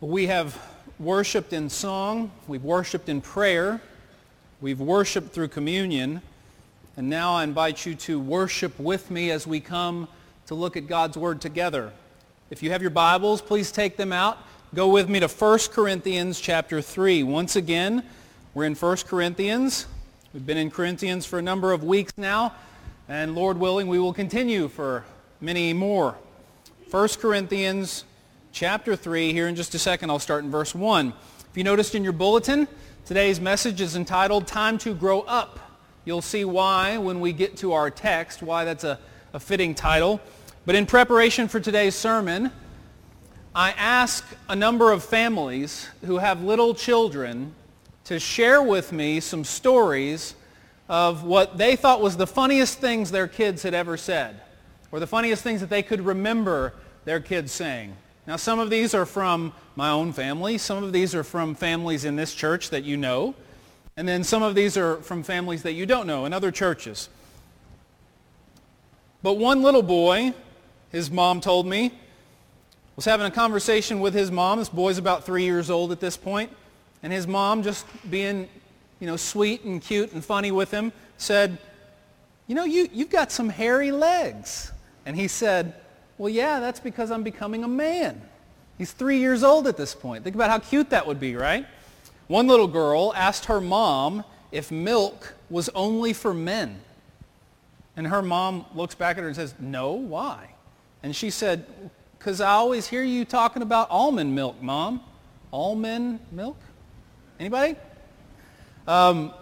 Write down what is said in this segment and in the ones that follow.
We have worshiped in song, we've worshiped in prayer, we've worshiped through communion, and now I invite you to worship with me as we come to look at God's Word together. If you have your Bibles, please take them out. Go with me to 1 Corinthians chapter 3. Once again, we're in 1 Corinthians. We've been in Corinthians for a number of weeks now, and Lord willing, we will continue for many more. 1 Corinthians chapter 3. Here in just a second, I'll start in verse 1. If you noticed in your bulletin, today's message is entitled Time to Grow Up. You'll see why when we get to our text, why that's a, a fitting title. But in preparation for today's sermon, I ask a number of families who have little children to share with me some stories of what they thought was the funniest things their kids had ever said, or the funniest things that they could remember their kids saying. Now, some of these are from my own family. Some of these are from families in this church that you know. And then some of these are from families that you don't know in other churches. But one little boy, his mom told me, was having a conversation with his mom. This boy's about three years old at this point. And his mom, just being, you know, sweet and cute and funny with him, said, you know, you, you've got some hairy legs. And he said, well, yeah, that's because I'm becoming a man. He's three years old at this point. Think about how cute that would be, right? One little girl asked her mom if milk was only for men. And her mom looks back at her and says, no, why? And she said, because I always hear you talking about almond milk, Mom. Almond milk? Anybody? Um,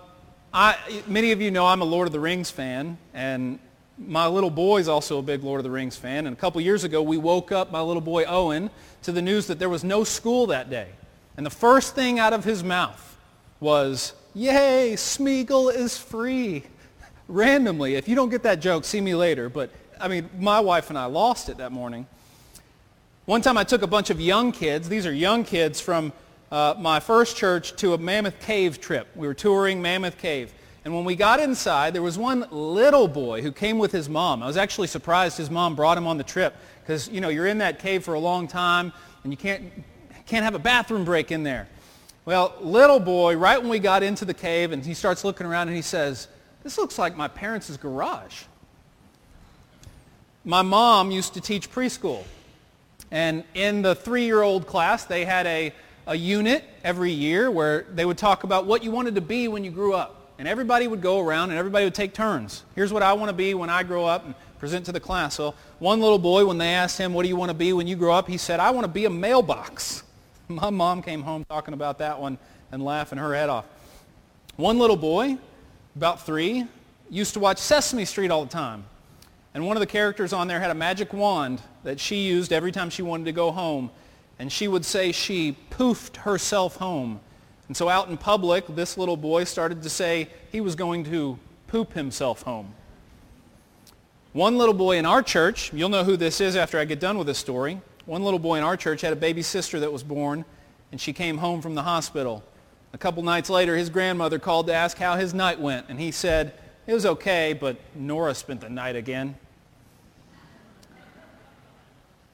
I, many of you know I'm a Lord of the Rings fan, and my little boy is also a big Lord of the Rings fan. And a couple years ago, we woke up my little boy Owen to the news that there was no school that day. And the first thing out of his mouth was, yay, Smeagol is free. Randomly. If you don't get that joke, see me later. But, I mean, my wife and I lost it that morning. One time I took a bunch of young kids. These are young kids from uh, my first church to a Mammoth Cave trip. We were touring Mammoth Cave. And when we got inside, there was one little boy who came with his mom. I was actually surprised his mom brought him on the trip because, you know, you're in that cave for a long time and you can't, can't have a bathroom break in there. Well, little boy, right when we got into the cave and he starts looking around and he says, this looks like my parents' garage. My mom used to teach preschool. And in the three-year-old class, they had a, a unit every year where they would talk about what you wanted to be when you grew up. And everybody would go around and everybody would take turns. Here's what I want to be when I grow up and present to the class. So one little boy, when they asked him, what do you want to be when you grow up? He said, I want to be a mailbox. My mom came home talking about that one and laughing her head off. One little boy, about three, used to watch Sesame Street all the time. And one of the characters on there had a magic wand that she used every time she wanted to go home. And she would say she poofed herself home and so out in public, this little boy started to say he was going to poop himself home. One little boy in our church, you'll know who this is after I get done with this story. One little boy in our church had a baby sister that was born, and she came home from the hospital. A couple nights later, his grandmother called to ask how his night went, and he said, it was okay, but Nora spent the night again.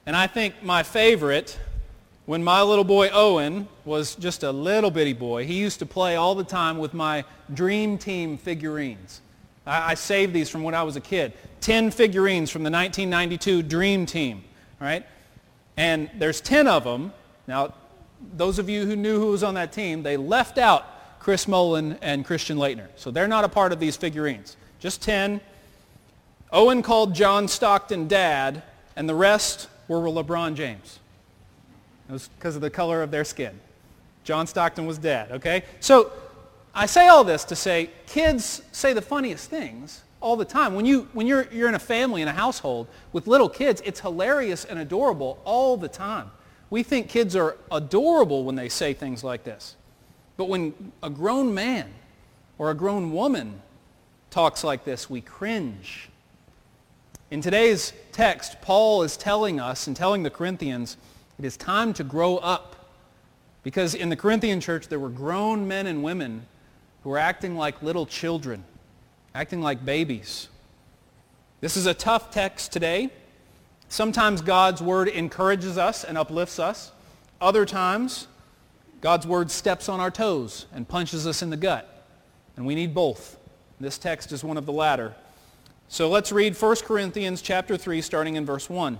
And I think my favorite when my little boy Owen was just a little bitty boy, he used to play all the time with my Dream Team figurines. I, I saved these from when I was a kid. Ten figurines from the 1992 Dream Team, right? And there's 10 of them. Now, those of you who knew who was on that team, they left out Chris Mullin and Christian Laettner. So they're not a part of these figurines. Just 10. Owen called John Stockton dad, and the rest were LeBron James. It was because of the color of their skin. John Stockton was dead, okay? So I say all this to say kids say the funniest things all the time. When, you, when you're, you're in a family, in a household with little kids, it's hilarious and adorable all the time. We think kids are adorable when they say things like this. But when a grown man or a grown woman talks like this, we cringe. In today's text, Paul is telling us and telling the Corinthians it is time to grow up. Because in the Corinthian church, there were grown men and women who were acting like little children, acting like babies. This is a tough text today. Sometimes God's word encourages us and uplifts us. Other times, God's word steps on our toes and punches us in the gut. And we need both. This text is one of the latter. So let's read 1 Corinthians chapter 3 starting in verse 1.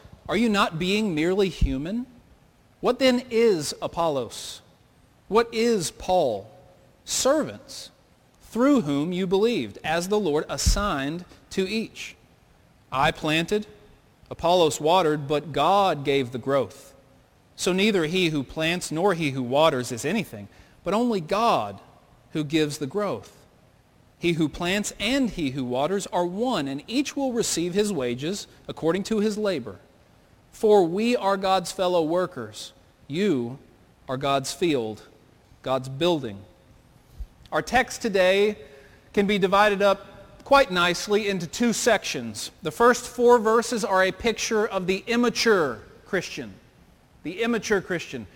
are you not being merely human? What then is Apollos? What is Paul? Servants, through whom you believed, as the Lord assigned to each. I planted, Apollos watered, but God gave the growth. So neither he who plants nor he who waters is anything, but only God who gives the growth. He who plants and he who waters are one, and each will receive his wages according to his labor. For we are God's fellow workers. You are God's field, God's building. Our text today can be divided up quite nicely into two sections. The first four verses are a picture of the immature Christian. The immature Christian.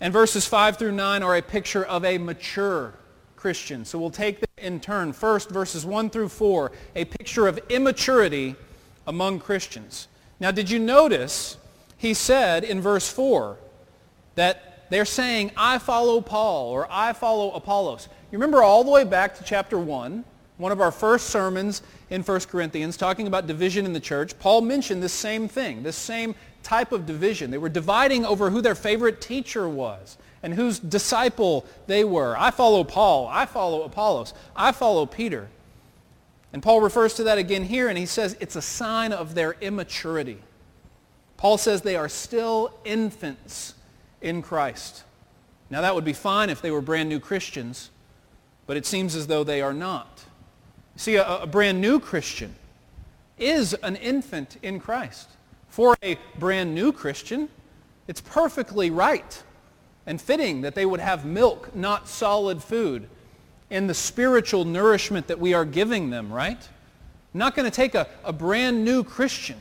And verses 5 through 9 are a picture of a mature Christian. So we'll take them in turn. First, verses 1 through 4, a picture of immaturity among Christians. Now, did you notice he said in verse 4 that they're saying, I follow Paul or I follow Apollos. You remember all the way back to chapter 1 one of our first sermons in 1 Corinthians talking about division in the church, Paul mentioned this same thing, this same type of division. They were dividing over who their favorite teacher was and whose disciple they were. I follow Paul. I follow Apollos. I follow Peter. And Paul refers to that again here, and he says it's a sign of their immaturity. Paul says they are still infants in Christ. Now that would be fine if they were brand new Christians, but it seems as though they are not. See, a, a brand new Christian is an infant in Christ. For a brand new Christian, it's perfectly right and fitting that they would have milk, not solid food, in the spiritual nourishment that we are giving them, right? I'm not going to take a, a brand new Christian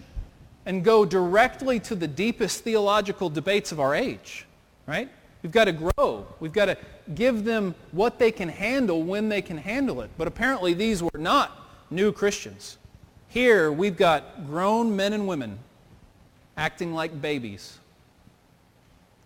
and go directly to the deepest theological debates of our age, right? We've got to grow. We've got to give them what they can handle when they can handle it. But apparently these were not new Christians. Here we've got grown men and women acting like babies.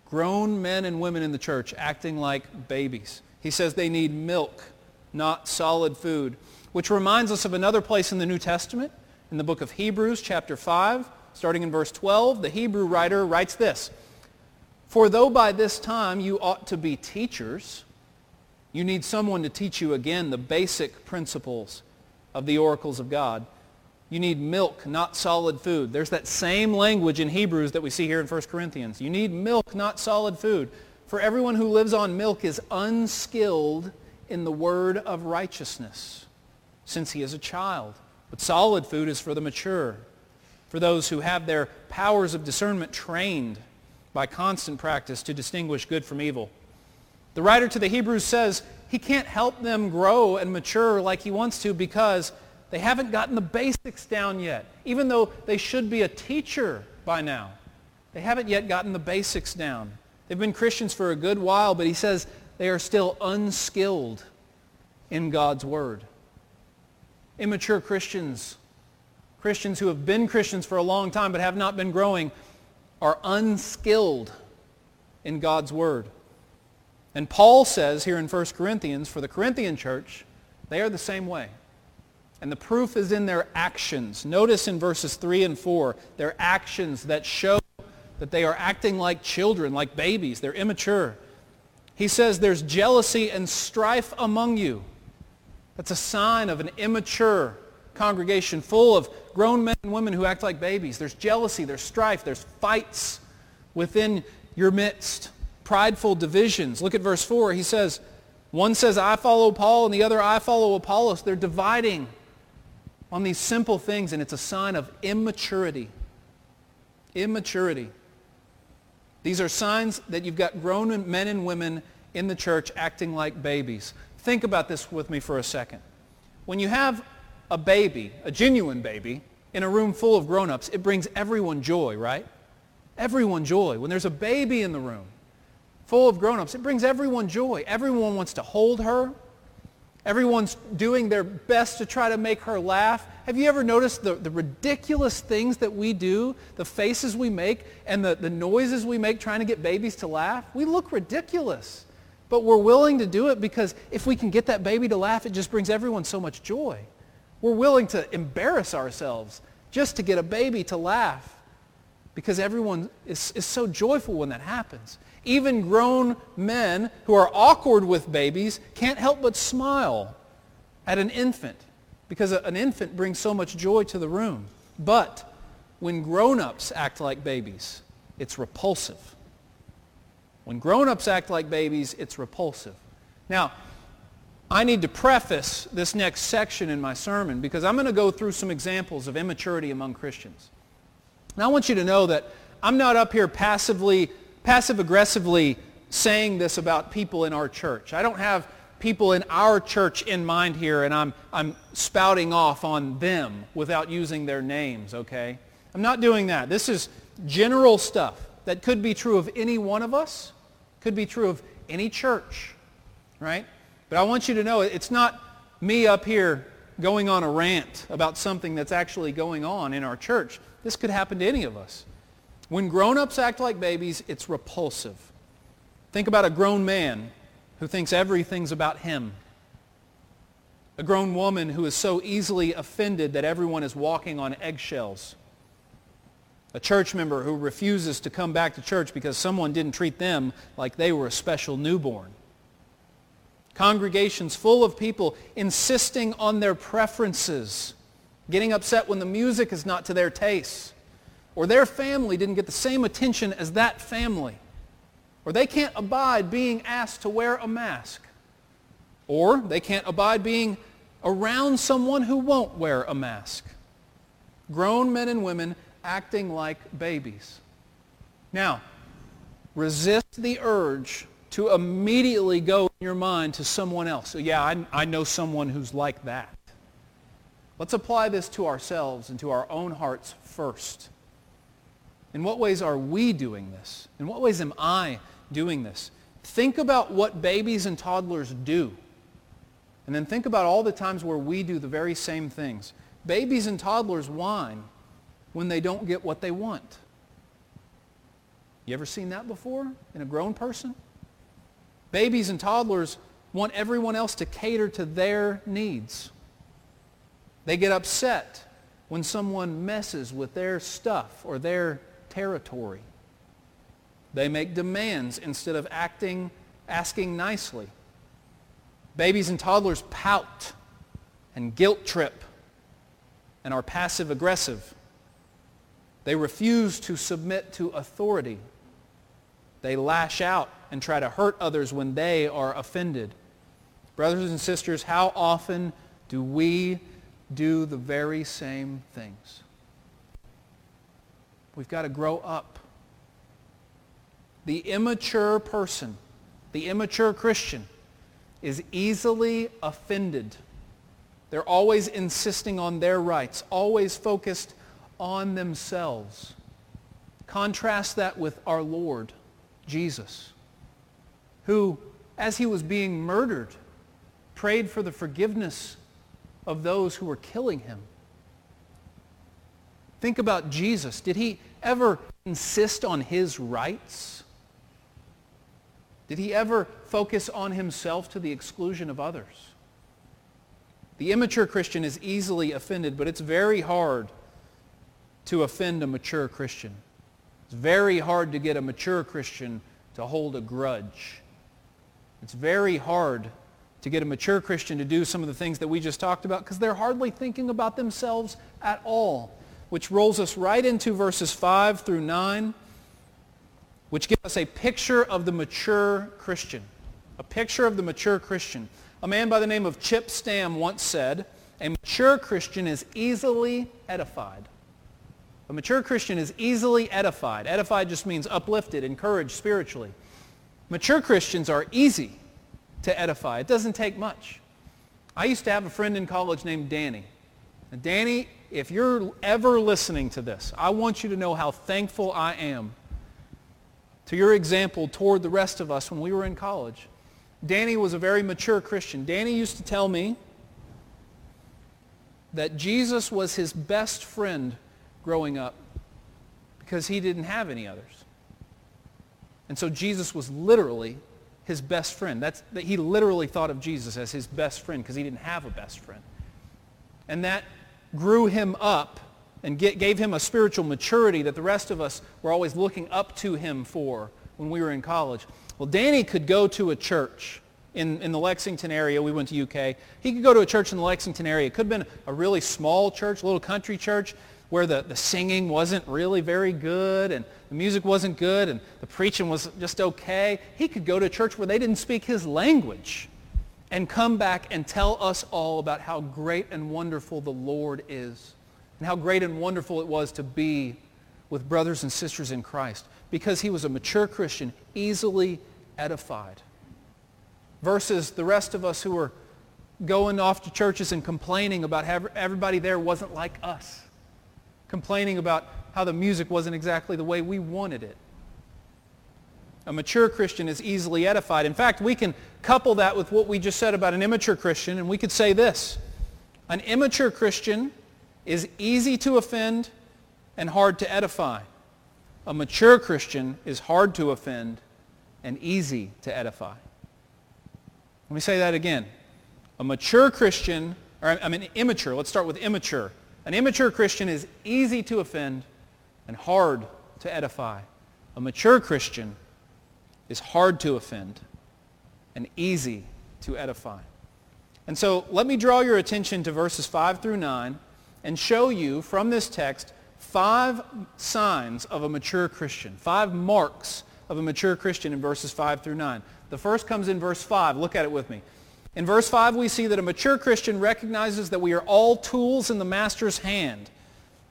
Grown men and women in the church acting like babies. He says they need milk, not solid food, which reminds us of another place in the New Testament, in the book of Hebrews chapter 5, starting in verse 12. The Hebrew writer writes this, For though by this time you ought to be teachers, you need someone to teach you again the basic principles of the oracles of God. You need milk, not solid food. There's that same language in Hebrews that we see here in 1 Corinthians. You need milk, not solid food. For everyone who lives on milk is unskilled in the word of righteousness, since he is a child. But solid food is for the mature, for those who have their powers of discernment trained by constant practice to distinguish good from evil. The writer to the Hebrews says he can't help them grow and mature like he wants to because they haven't gotten the basics down yet, even though they should be a teacher by now. They haven't yet gotten the basics down. They've been Christians for a good while, but he says they are still unskilled in God's word. Immature Christians, Christians who have been Christians for a long time but have not been growing, are unskilled in God's word. And Paul says here in 1 Corinthians, for the Corinthian church, they are the same way. And the proof is in their actions. Notice in verses 3 and 4, their actions that show that they are acting like children, like babies. They're immature. He says there's jealousy and strife among you. That's a sign of an immature congregation full of grown men and women who act like babies. There's jealousy, there's strife, there's fights within your midst prideful divisions. Look at verse 4. He says, one says, I follow Paul, and the other, I follow Apollos. They're dividing on these simple things, and it's a sign of immaturity. Immaturity. These are signs that you've got grown men and women in the church acting like babies. Think about this with me for a second. When you have a baby, a genuine baby, in a room full of grown-ups, it brings everyone joy, right? Everyone joy. When there's a baby in the room full of grown-ups, it brings everyone joy. Everyone wants to hold her. Everyone's doing their best to try to make her laugh. Have you ever noticed the, the ridiculous things that we do, the faces we make, and the, the noises we make trying to get babies to laugh? We look ridiculous. But we're willing to do it because if we can get that baby to laugh, it just brings everyone so much joy. We're willing to embarrass ourselves just to get a baby to laugh because everyone is, is so joyful when that happens. Even grown men who are awkward with babies can't help but smile at an infant because an infant brings so much joy to the room. But when grown-ups act like babies, it's repulsive. When grown-ups act like babies, it's repulsive. Now, I need to preface this next section in my sermon because I'm going to go through some examples of immaturity among Christians. And I want you to know that I'm not up here passively passive aggressively saying this about people in our church. I don't have people in our church in mind here and I'm, I'm spouting off on them without using their names, okay? I'm not doing that. This is general stuff that could be true of any one of us, could be true of any church, right? But I want you to know it's not me up here going on a rant about something that's actually going on in our church. This could happen to any of us. When grown-ups act like babies, it's repulsive. Think about a grown man who thinks everything's about him. A grown woman who is so easily offended that everyone is walking on eggshells. A church member who refuses to come back to church because someone didn't treat them like they were a special newborn. Congregations full of people insisting on their preferences, getting upset when the music is not to their taste or their family didn't get the same attention as that family, or they can't abide being asked to wear a mask, or they can't abide being around someone who won't wear a mask. Grown men and women acting like babies. Now, resist the urge to immediately go in your mind to someone else. So yeah, I, I know someone who's like that. Let's apply this to ourselves and to our own hearts first. In what ways are we doing this? In what ways am I doing this? Think about what babies and toddlers do. And then think about all the times where we do the very same things. Babies and toddlers whine when they don't get what they want. You ever seen that before in a grown person? Babies and toddlers want everyone else to cater to their needs. They get upset when someone messes with their stuff or their territory. They make demands instead of acting, asking nicely. Babies and toddlers pout and guilt trip and are passive aggressive. They refuse to submit to authority. They lash out and try to hurt others when they are offended. Brothers and sisters, how often do we do the very same things? We've got to grow up. The immature person, the immature Christian, is easily offended. They're always insisting on their rights, always focused on themselves. Contrast that with our Lord, Jesus, who, as he was being murdered, prayed for the forgiveness of those who were killing him. Think about Jesus. Did he ever insist on his rights? Did he ever focus on himself to the exclusion of others? The immature Christian is easily offended, but it's very hard to offend a mature Christian. It's very hard to get a mature Christian to hold a grudge. It's very hard to get a mature Christian to do some of the things that we just talked about because they're hardly thinking about themselves at all which rolls us right into verses 5 through 9, which give us a picture of the mature Christian. A picture of the mature Christian. A man by the name of Chip Stam once said, a mature Christian is easily edified. A mature Christian is easily edified. Edified just means uplifted, encouraged spiritually. Mature Christians are easy to edify. It doesn't take much. I used to have a friend in college named Danny. And Danny, if you're ever listening to this, I want you to know how thankful I am to your example toward the rest of us when we were in college. Danny was a very mature Christian. Danny used to tell me that Jesus was his best friend growing up because he didn't have any others. And so Jesus was literally his best friend. That's, that he literally thought of Jesus as his best friend because he didn't have a best friend. And that grew him up and get, gave him a spiritual maturity that the rest of us were always looking up to him for when we were in college. Well, Danny could go to a church in, in the Lexington area. We went to UK. He could go to a church in the Lexington area. It could have been a really small church, a little country church where the, the singing wasn't really very good and the music wasn't good and the preaching was just okay. He could go to church where they didn't speak his language and come back and tell us all about how great and wonderful the Lord is and how great and wonderful it was to be with brothers and sisters in Christ because he was a mature Christian, easily edified. Versus the rest of us who were going off to churches and complaining about how everybody there wasn't like us complaining about how the music wasn't exactly the way we wanted it. A mature Christian is easily edified. In fact, we can couple that with what we just said about an immature Christian, and we could say this. An immature Christian is easy to offend and hard to edify. A mature Christian is hard to offend and easy to edify. Let me say that again. A mature Christian, or I mean immature, let's start with immature. An immature Christian is easy to offend and hard to edify. A mature Christian is hard to offend and easy to edify. And so let me draw your attention to verses 5 through 9 and show you from this text five signs of a mature Christian, five marks of a mature Christian in verses 5 through 9. The first comes in verse 5. Look at it with me. In verse 5, we see that a mature Christian recognizes that we are all tools in the master's hand.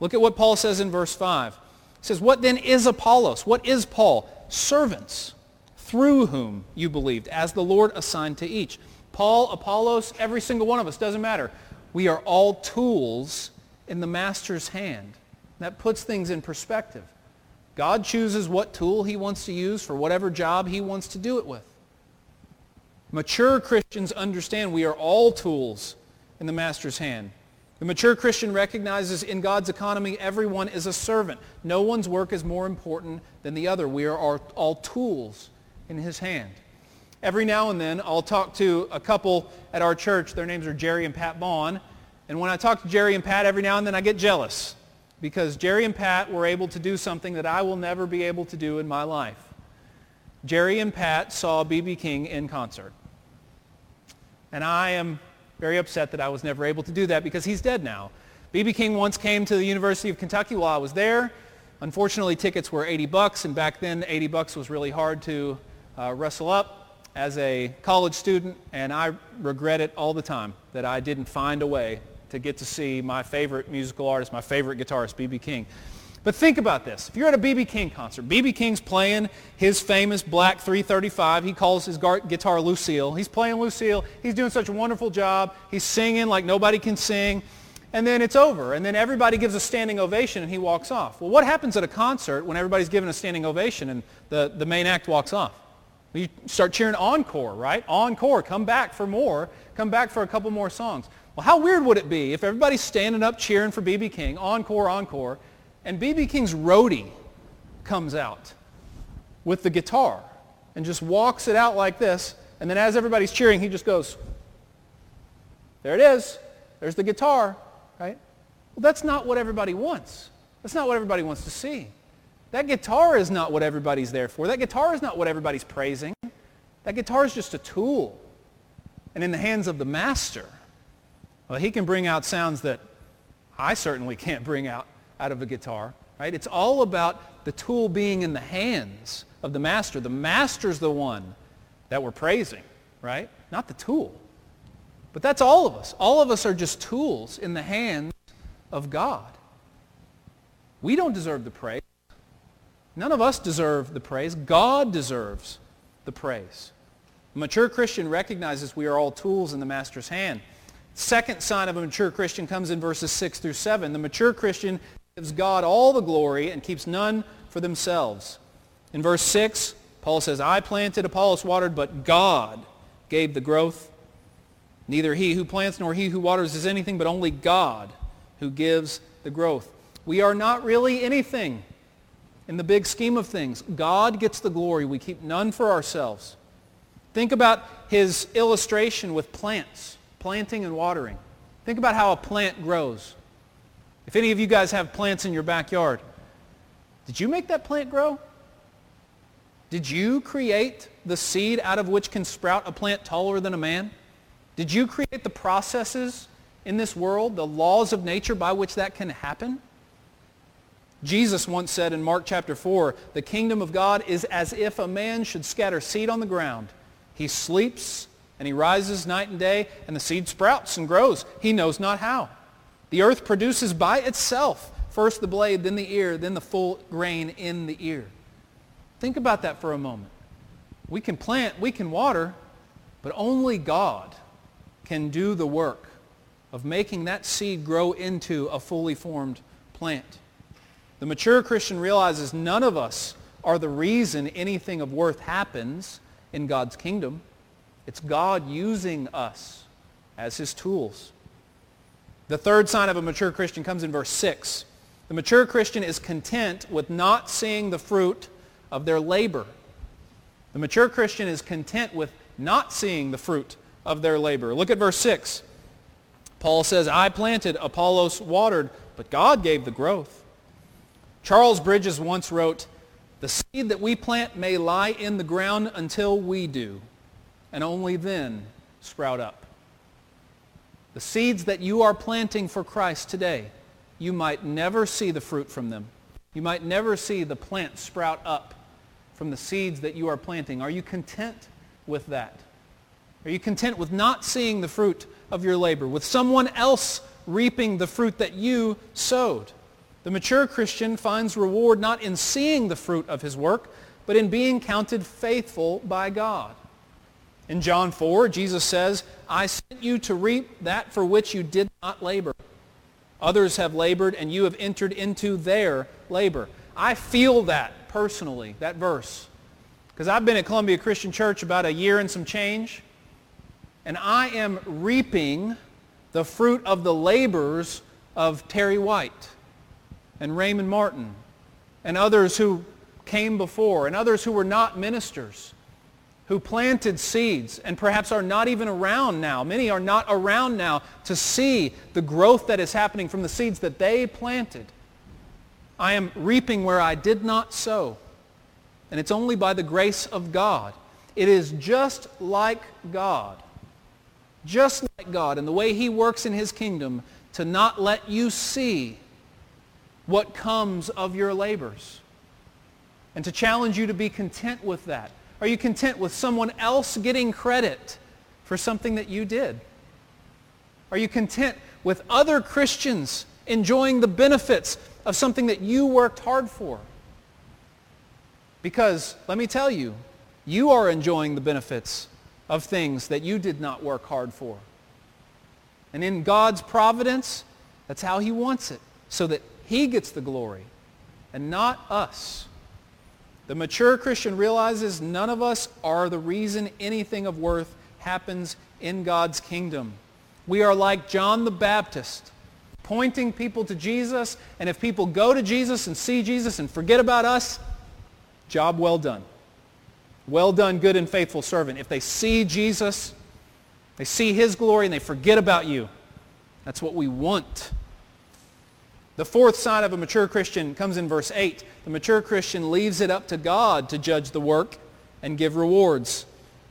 Look at what Paul says in verse 5. He says, What then is Apollos? What is Paul? Servants, through whom you believed, as the Lord assigned to each. Paul, Apollos, every single one of us, doesn't matter. We are all tools in the master's hand. That puts things in perspective. God chooses what tool he wants to use for whatever job he wants to do it with. Mature Christians understand we are all tools in the master's hand. The mature Christian recognizes in God's economy everyone is a servant. No one's work is more important than the other. We are all, tools in his hand. Every now and then I'll talk to a couple at our church. Their names are Jerry and Pat Bond. And when I talk to Jerry and Pat every now and then I get jealous because Jerry and Pat were able to do something that I will never be able to do in my life. Jerry and Pat saw B.B. King in concert. And I am very upset that I was never able to do that because he's dead now. B.B. King once came to the University of Kentucky while I was there. Unfortunately, tickets were 80 bucks, and back then 80 bucks was really hard to uh, wrestle up as a college student, and I regret it all the time that I didn't find a way to get to see my favorite musical artist, my favorite guitarist, B.B. King. But think about this. If you're at a B.B. King concert, B.B. King's playing his famous black 335. He calls his guitar Lucille. He's playing Lucille. He's doing such a wonderful job. He's singing like nobody can sing. And then it's over. And then everybody gives a standing ovation and he walks off. Well, what happens at a concert when everybody's given a standing ovation and the, the main act walks off? You start cheering encore, right? Encore. Come back for more. Come back for a couple more songs. Well, how weird would it be if everybody's standing up cheering for B.B. King, encore, encore, and B.B. King's roadie comes out with the guitar and just walks it out like this. And then as everybody's cheering, he just goes, there it is. There's the guitar, right? Well, that's not what everybody wants. That's not what everybody wants to see. That guitar is not what everybody's there for. That guitar is not what everybody's praising. That guitar is just a tool. And in the hands of the master, well, he can bring out sounds that I certainly can't bring out out of a guitar, right? It's all about the tool being in the hands of the master. The master's the one that we're praising, right? Not the tool. But that's all of us. All of us are just tools in the hands of God. We don't deserve the praise. None of us deserve the praise. God deserves the praise. A mature Christian recognizes we are all tools in the master's hand. Second sign of a mature Christian comes in verses 6 through 7. The mature Christian gives God all the glory and keeps none for themselves. In verse 6, Paul says, I planted, Apollos watered, but God gave the growth. Neither he who plants nor he who waters is anything, but only God who gives the growth. We are not really anything in the big scheme of things. God gets the glory. We keep none for ourselves. Think about his illustration with plants, planting and watering. Think about how a plant grows. If any of you guys have plants in your backyard, did you make that plant grow? Did you create the seed out of which can sprout a plant taller than a man? Did you create the processes in this world, the laws of nature by which that can happen? Jesus once said in Mark chapter 4, the kingdom of God is as if a man should scatter seed on the ground he sleeps and he rises night and day, and the seed sprouts and grows. He knows not how. The earth produces by itself first the blade, then the ear, then the full grain in the ear. Think about that for a moment. We can plant, we can water, but only God can do the work of making that seed grow into a fully formed plant. The mature Christian realizes none of us are the reason anything of worth happens in God's kingdom. It's God using us as his tools. The third sign of a mature Christian comes in verse 6. The mature Christian is content with not seeing the fruit of their labor. The mature Christian is content with not seeing the fruit of their labor. Look at verse 6. Paul says, I planted, Apollos watered, but God gave the growth. Charles Bridges once wrote, the seed that we plant may lie in the ground until we do, and only then sprout up. The seeds that you are planting for Christ today, you might never see the fruit from them. You might never see the plant sprout up from the seeds that you are planting. Are you content with that? Are you content with not seeing the fruit of your labor, with someone else reaping the fruit that you sowed? The mature Christian finds reward not in seeing the fruit of his work, but in being counted faithful by God. In John 4, Jesus says, I sent you to reap that for which you did not labor. Others have labored, and you have entered into their labor. I feel that personally, that verse. Because I've been at Columbia Christian Church about a year and some change, and I am reaping the fruit of the labors of Terry White and Raymond Martin and others who came before and others who were not ministers who planted seeds and perhaps are not even around now. Many are not around now to see the growth that is happening from the seeds that they planted. I am reaping where I did not sow. And it's only by the grace of God. It is just like God. Just like God and the way he works in his kingdom to not let you see what comes of your labors. And to challenge you to be content with that. Are you content with someone else getting credit for something that you did? Are you content with other Christians enjoying the benefits of something that you worked hard for? Because, let me tell you, you are enjoying the benefits of things that you did not work hard for. And in God's providence, that's how he wants it, so that he gets the glory and not us. The mature Christian realizes none of us are the reason anything of worth happens in God's kingdom. We are like John the Baptist, pointing people to Jesus, and if people go to Jesus and see Jesus and forget about us, job well done. Well done, good and faithful servant. If they see Jesus, they see his glory, and they forget about you. That's what we want. The fourth sign of a mature Christian comes in verse 8. The mature Christian leaves it up to God to judge the work and give rewards.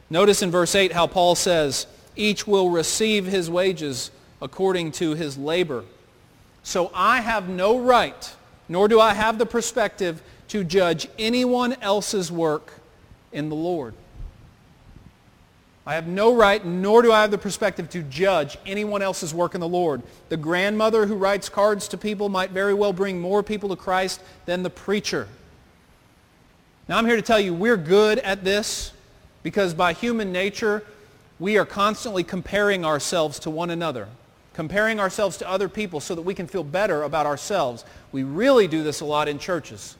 Notice in verse 8 how Paul says, each will receive his wages according to his labor. So I have no right, nor do I have the perspective to judge anyone else's work in the Lord. I have no right, nor do I have the perspective to judge anyone else's work in the Lord. The grandmother who writes cards to people might very well bring more people to Christ than the preacher. Now I'm here to tell you we're good at this because by human nature, we are constantly comparing ourselves to one another, comparing ourselves to other people so that we can feel better about ourselves. We really do this a lot in churches.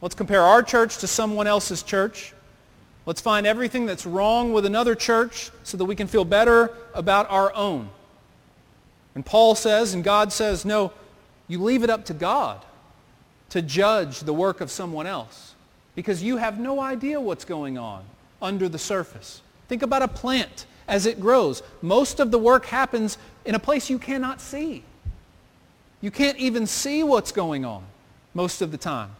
Let's compare our church to someone else's church. Let's find everything that's wrong with another church so that we can feel better about our own. And Paul says, and God says, no, you leave it up to God to judge the work of someone else because you have no idea what's going on under the surface. Think about a plant as it grows. Most of the work happens in a place you cannot see. You can't even see what's going on most of the time.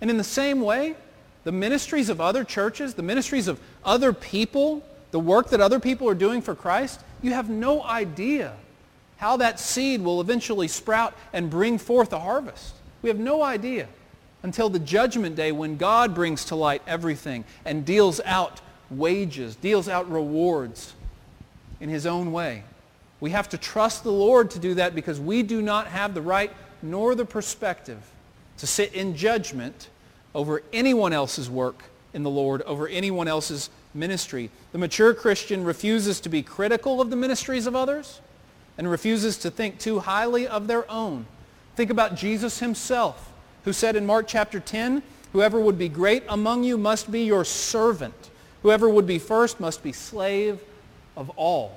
And in the same way, the ministries of other churches, the ministries of other people, the work that other people are doing for Christ, you have no idea how that seed will eventually sprout and bring forth a harvest. We have no idea until the judgment day when God brings to light everything and deals out wages, deals out rewards in his own way. We have to trust the Lord to do that because we do not have the right nor the perspective to sit in judgment over anyone else's work in the Lord, over anyone else's ministry. The mature Christian refuses to be critical of the ministries of others and refuses to think too highly of their own. Think about Jesus himself, who said in Mark chapter 10, Whoever would be great among you must be your servant. Whoever would be first must be slave of all.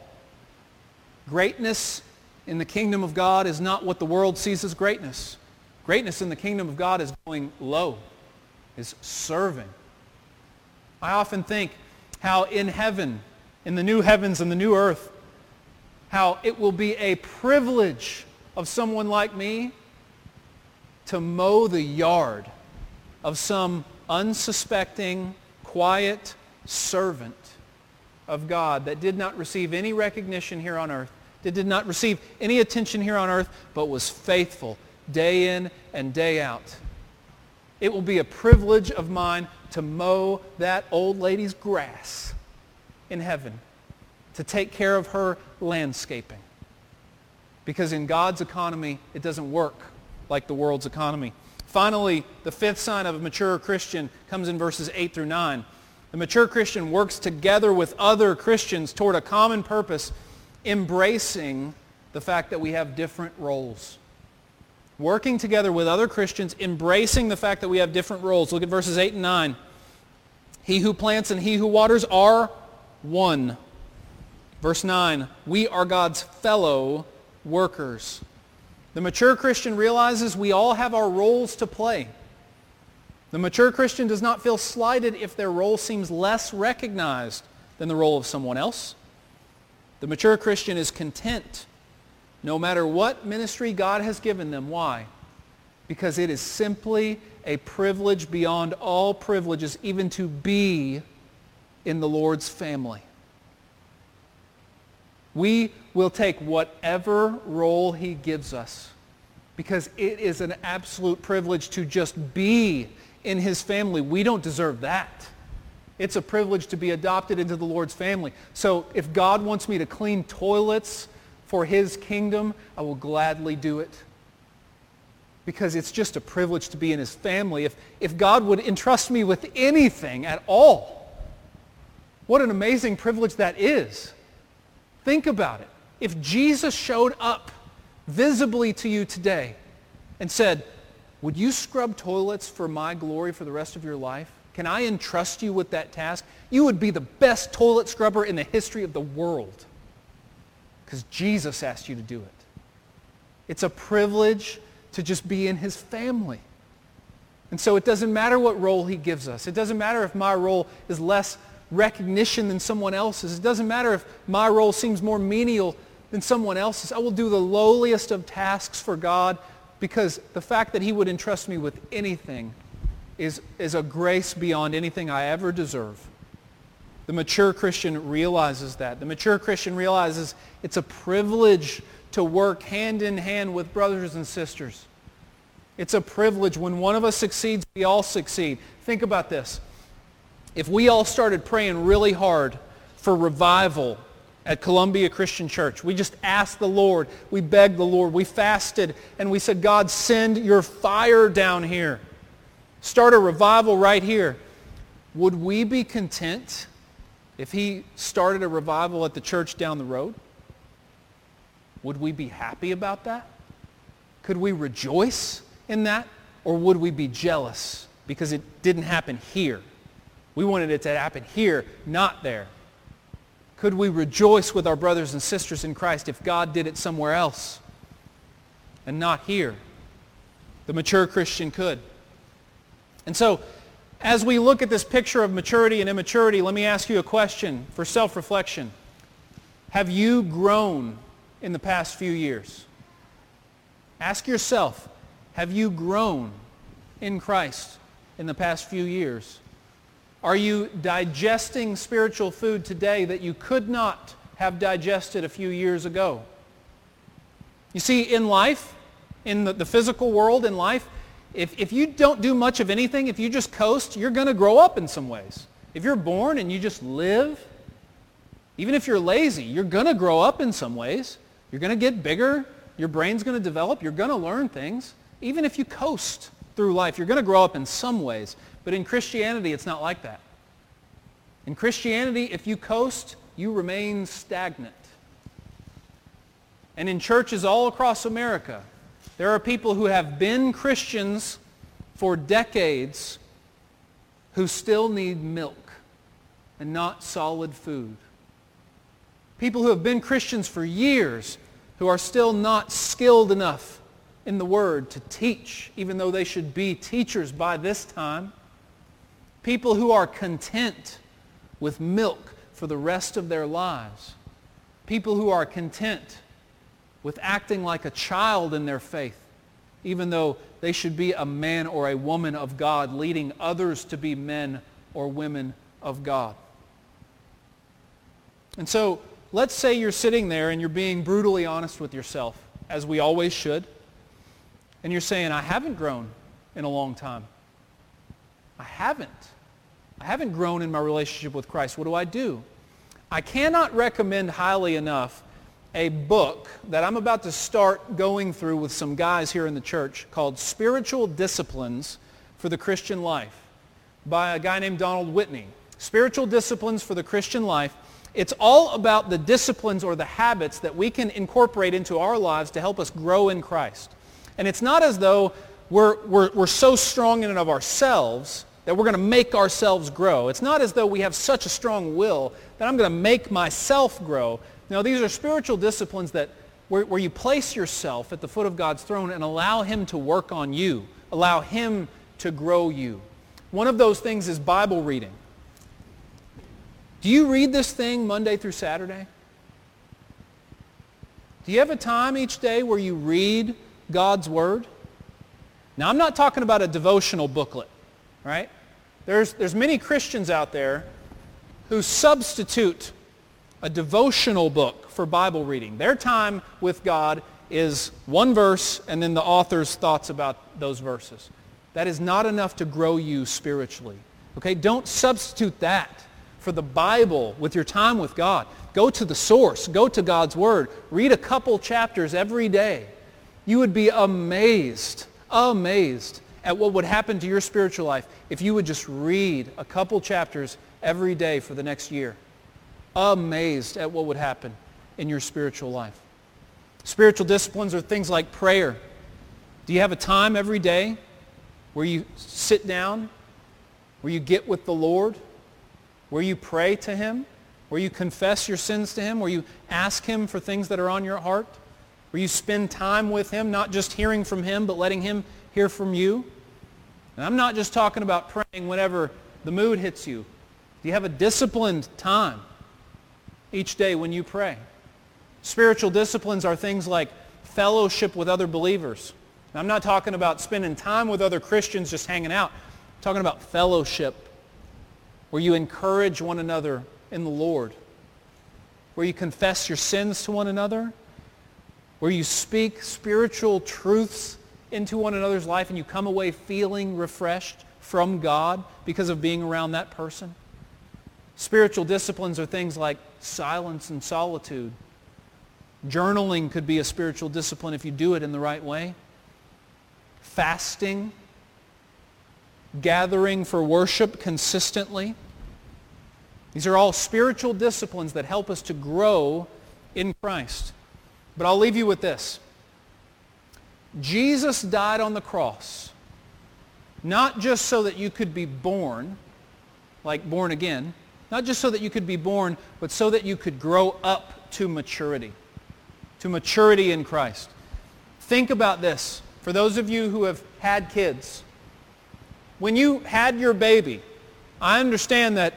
Greatness in the kingdom of God is not what the world sees as greatness. Greatness in the kingdom of God is going low is serving. I often think how in heaven, in the new heavens and the new earth, how it will be a privilege of someone like me to mow the yard of some unsuspecting, quiet servant of God that did not receive any recognition here on earth, that did not receive any attention here on earth, but was faithful day in and day out it will be a privilege of mine to mow that old lady's grass in heaven, to take care of her landscaping. Because in God's economy, it doesn't work like the world's economy. Finally, the fifth sign of a mature Christian comes in verses 8 through 9. The mature Christian works together with other Christians toward a common purpose, embracing the fact that we have different roles working together with other Christians, embracing the fact that we have different roles. Look at verses 8 and 9. He who plants and he who waters are one. Verse 9, we are God's fellow workers. The mature Christian realizes we all have our roles to play. The mature Christian does not feel slighted if their role seems less recognized than the role of someone else. The mature Christian is content no matter what ministry God has given them. Why? Because it is simply a privilege beyond all privileges even to be in the Lord's family. We will take whatever role he gives us because it is an absolute privilege to just be in his family. We don't deserve that. It's a privilege to be adopted into the Lord's family. So if God wants me to clean toilets for his kingdom, I will gladly do it. Because it's just a privilege to be in his family. If, if God would entrust me with anything at all, what an amazing privilege that is. Think about it. If Jesus showed up visibly to you today and said, would you scrub toilets for my glory for the rest of your life? Can I entrust you with that task? You would be the best toilet scrubber in the history of the world because Jesus asked you to do it. It's a privilege to just be in his family. And so it doesn't matter what role he gives us. It doesn't matter if my role is less recognition than someone else's. It doesn't matter if my role seems more menial than someone else's. I will do the lowliest of tasks for God because the fact that he would entrust me with anything is, is a grace beyond anything I ever deserve. The mature Christian realizes that. The mature Christian realizes it's a privilege to work hand in hand with brothers and sisters. It's a privilege. When one of us succeeds, we all succeed. Think about this. If we all started praying really hard for revival at Columbia Christian Church. We just asked the Lord. We begged the Lord. We fasted and we said, God, send your fire down here. Start a revival right here. Would we be content if he started a revival at the church down the road? Would we be happy about that? Could we rejoice in that? Or would we be jealous because it didn't happen here? We wanted it to happen here, not there. Could we rejoice with our brothers and sisters in Christ if God did it somewhere else and not here? The mature Christian could. And so, as we look at this picture of maturity and immaturity, let me ask you a question for self-reflection. Have you grown in the past few years? Ask yourself, have you grown in Christ in the past few years? Are you digesting spiritual food today that you could not have digested a few years ago? You see, in life, in the, the physical world, in life, if, if you don't do much of anything, if you just coast, you're going to grow up in some ways. If you're born and you just live, even if you're lazy, you're going to grow up in some ways. You're going to get bigger. Your brain's going to develop. You're going to learn things. Even if you coast through life, you're going to grow up in some ways. But in Christianity, it's not like that. In Christianity, if you coast, you remain stagnant. And in churches all across America, there are people who have been Christians for decades who still need milk and not solid food. People who have been Christians for years who are still not skilled enough in the Word to teach, even though they should be teachers by this time. People who are content with milk for the rest of their lives. People who are content with acting like a child in their faith, even though they should be a man or a woman of God, leading others to be men or women of God. And so let's say you're sitting there and you're being brutally honest with yourself, as we always should, and you're saying, I haven't grown in a long time. I haven't. I haven't grown in my relationship with Christ. What do I do? I cannot recommend highly enough a book that I'm about to start going through with some guys here in the church called Spiritual Disciplines for the Christian Life by a guy named Donald Whitney. Spiritual Disciplines for the Christian Life. It's all about the disciplines or the habits that we can incorporate into our lives to help us grow in Christ. And it's not as though we're, we're, we're so strong in and of ourselves that we're going to make ourselves grow. It's not as though we have such a strong will that I'm going to make myself grow. No, these are spiritual disciplines that where, where you place yourself at the foot of God's throne and allow him to work on you. Allow him to grow you. One of those things is Bible reading. Do you read this thing Monday through Saturday? Do you have a time each day where you read God's Word? Now, I'm not talking about a devotional booklet, right? There's, there's many Christians out there who substitute a devotional book for Bible reading. Their time with God is one verse and then the author's thoughts about those verses. That is not enough to grow you spiritually. Okay? Don't substitute that for the Bible with your time with God. Go to the source. Go to God's Word. Read a couple chapters every day. You would be amazed, amazed at what would happen to your spiritual life if you would just read a couple chapters every day for the next year. Amazed at what would happen in your spiritual life. Spiritual disciplines are things like prayer. Do you have a time every day where you sit down, where you get with the Lord, where you pray to him, where you confess your sins to him, where you ask him for things that are on your heart, where you spend time with him, not just hearing from him, but letting him hear from you? And I'm not just talking about praying whenever the mood hits you. Do you have a disciplined time each day when you pray? Spiritual disciplines are things like fellowship with other believers. I'm not talking about spending time with other Christians just hanging out. I'm talking about fellowship where you encourage one another in the Lord, where you confess your sins to one another, where you speak spiritual truths into one another's life and you come away feeling refreshed from God because of being around that person? Spiritual disciplines are things like silence and solitude. Journaling could be a spiritual discipline if you do it in the right way. Fasting. Gathering for worship consistently. These are all spiritual disciplines that help us to grow in Christ. But I'll leave you with this. Jesus died on the cross, not just so that you could be born, like born again, not just so that you could be born, but so that you could grow up to maturity, to maturity in Christ. Think about this. For those of you who have had kids, when you had your baby, I understand that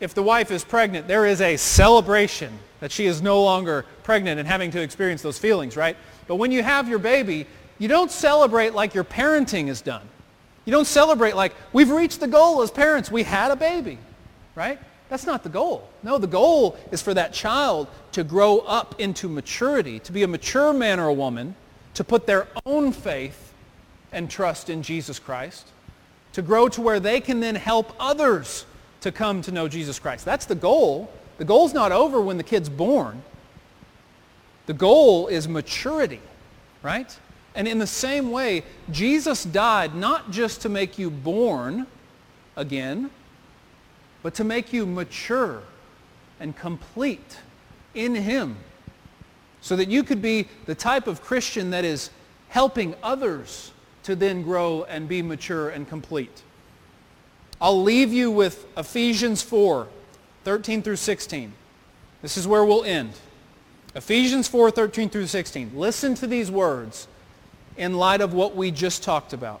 if the wife is pregnant, there is a celebration that she is no longer pregnant and having to experience those feelings, right? But when you have your baby, you don't celebrate like your parenting is done. You don't celebrate like, we've reached the goal as parents. We had a baby, right? That's not the goal. No, the goal is for that child to grow up into maturity, to be a mature man or a woman, to put their own faith and trust in Jesus Christ, to grow to where they can then help others to come to know Jesus Christ. That's the goal. The goal's not over when the kid's born. The goal is maturity, right? And in the same way, Jesus died not just to make you born again, but to make you mature and complete in him so that you could be the type of Christian that is helping others to then grow and be mature and complete. I'll leave you with Ephesians 4, 13 through 16. This is where we'll end. Ephesians 4, 13 through 16. Listen to these words in light of what we just talked about.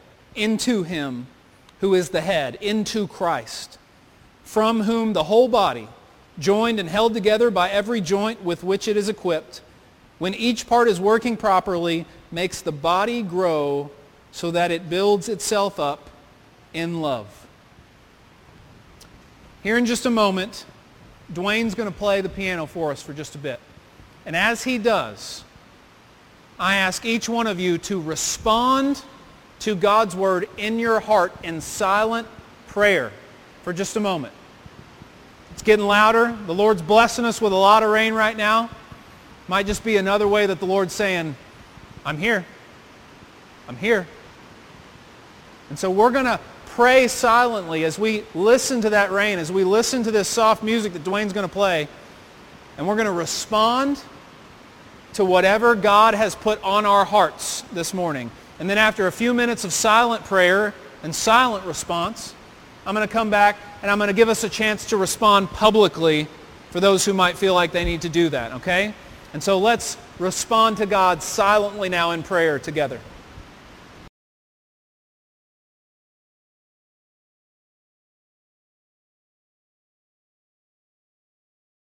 into him who is the head, into Christ, from whom the whole body, joined and held together by every joint with which it is equipped, when each part is working properly, makes the body grow so that it builds itself up in love. Here in just a moment, Dwayne's going to play the piano for us for just a bit. And as he does, I ask each one of you to respond to God's word in your heart in silent prayer for just a moment. It's getting louder. The Lord's blessing us with a lot of rain right now. Might just be another way that the Lord's saying, I'm here. I'm here. And so we're going to pray silently as we listen to that rain, as we listen to this soft music that Dwayne's going to play. And we're going to respond to whatever God has put on our hearts this morning. And then after a few minutes of silent prayer and silent response, I'm going to come back and I'm going to give us a chance to respond publicly for those who might feel like they need to do that, okay? And so let's respond to God silently now in prayer together.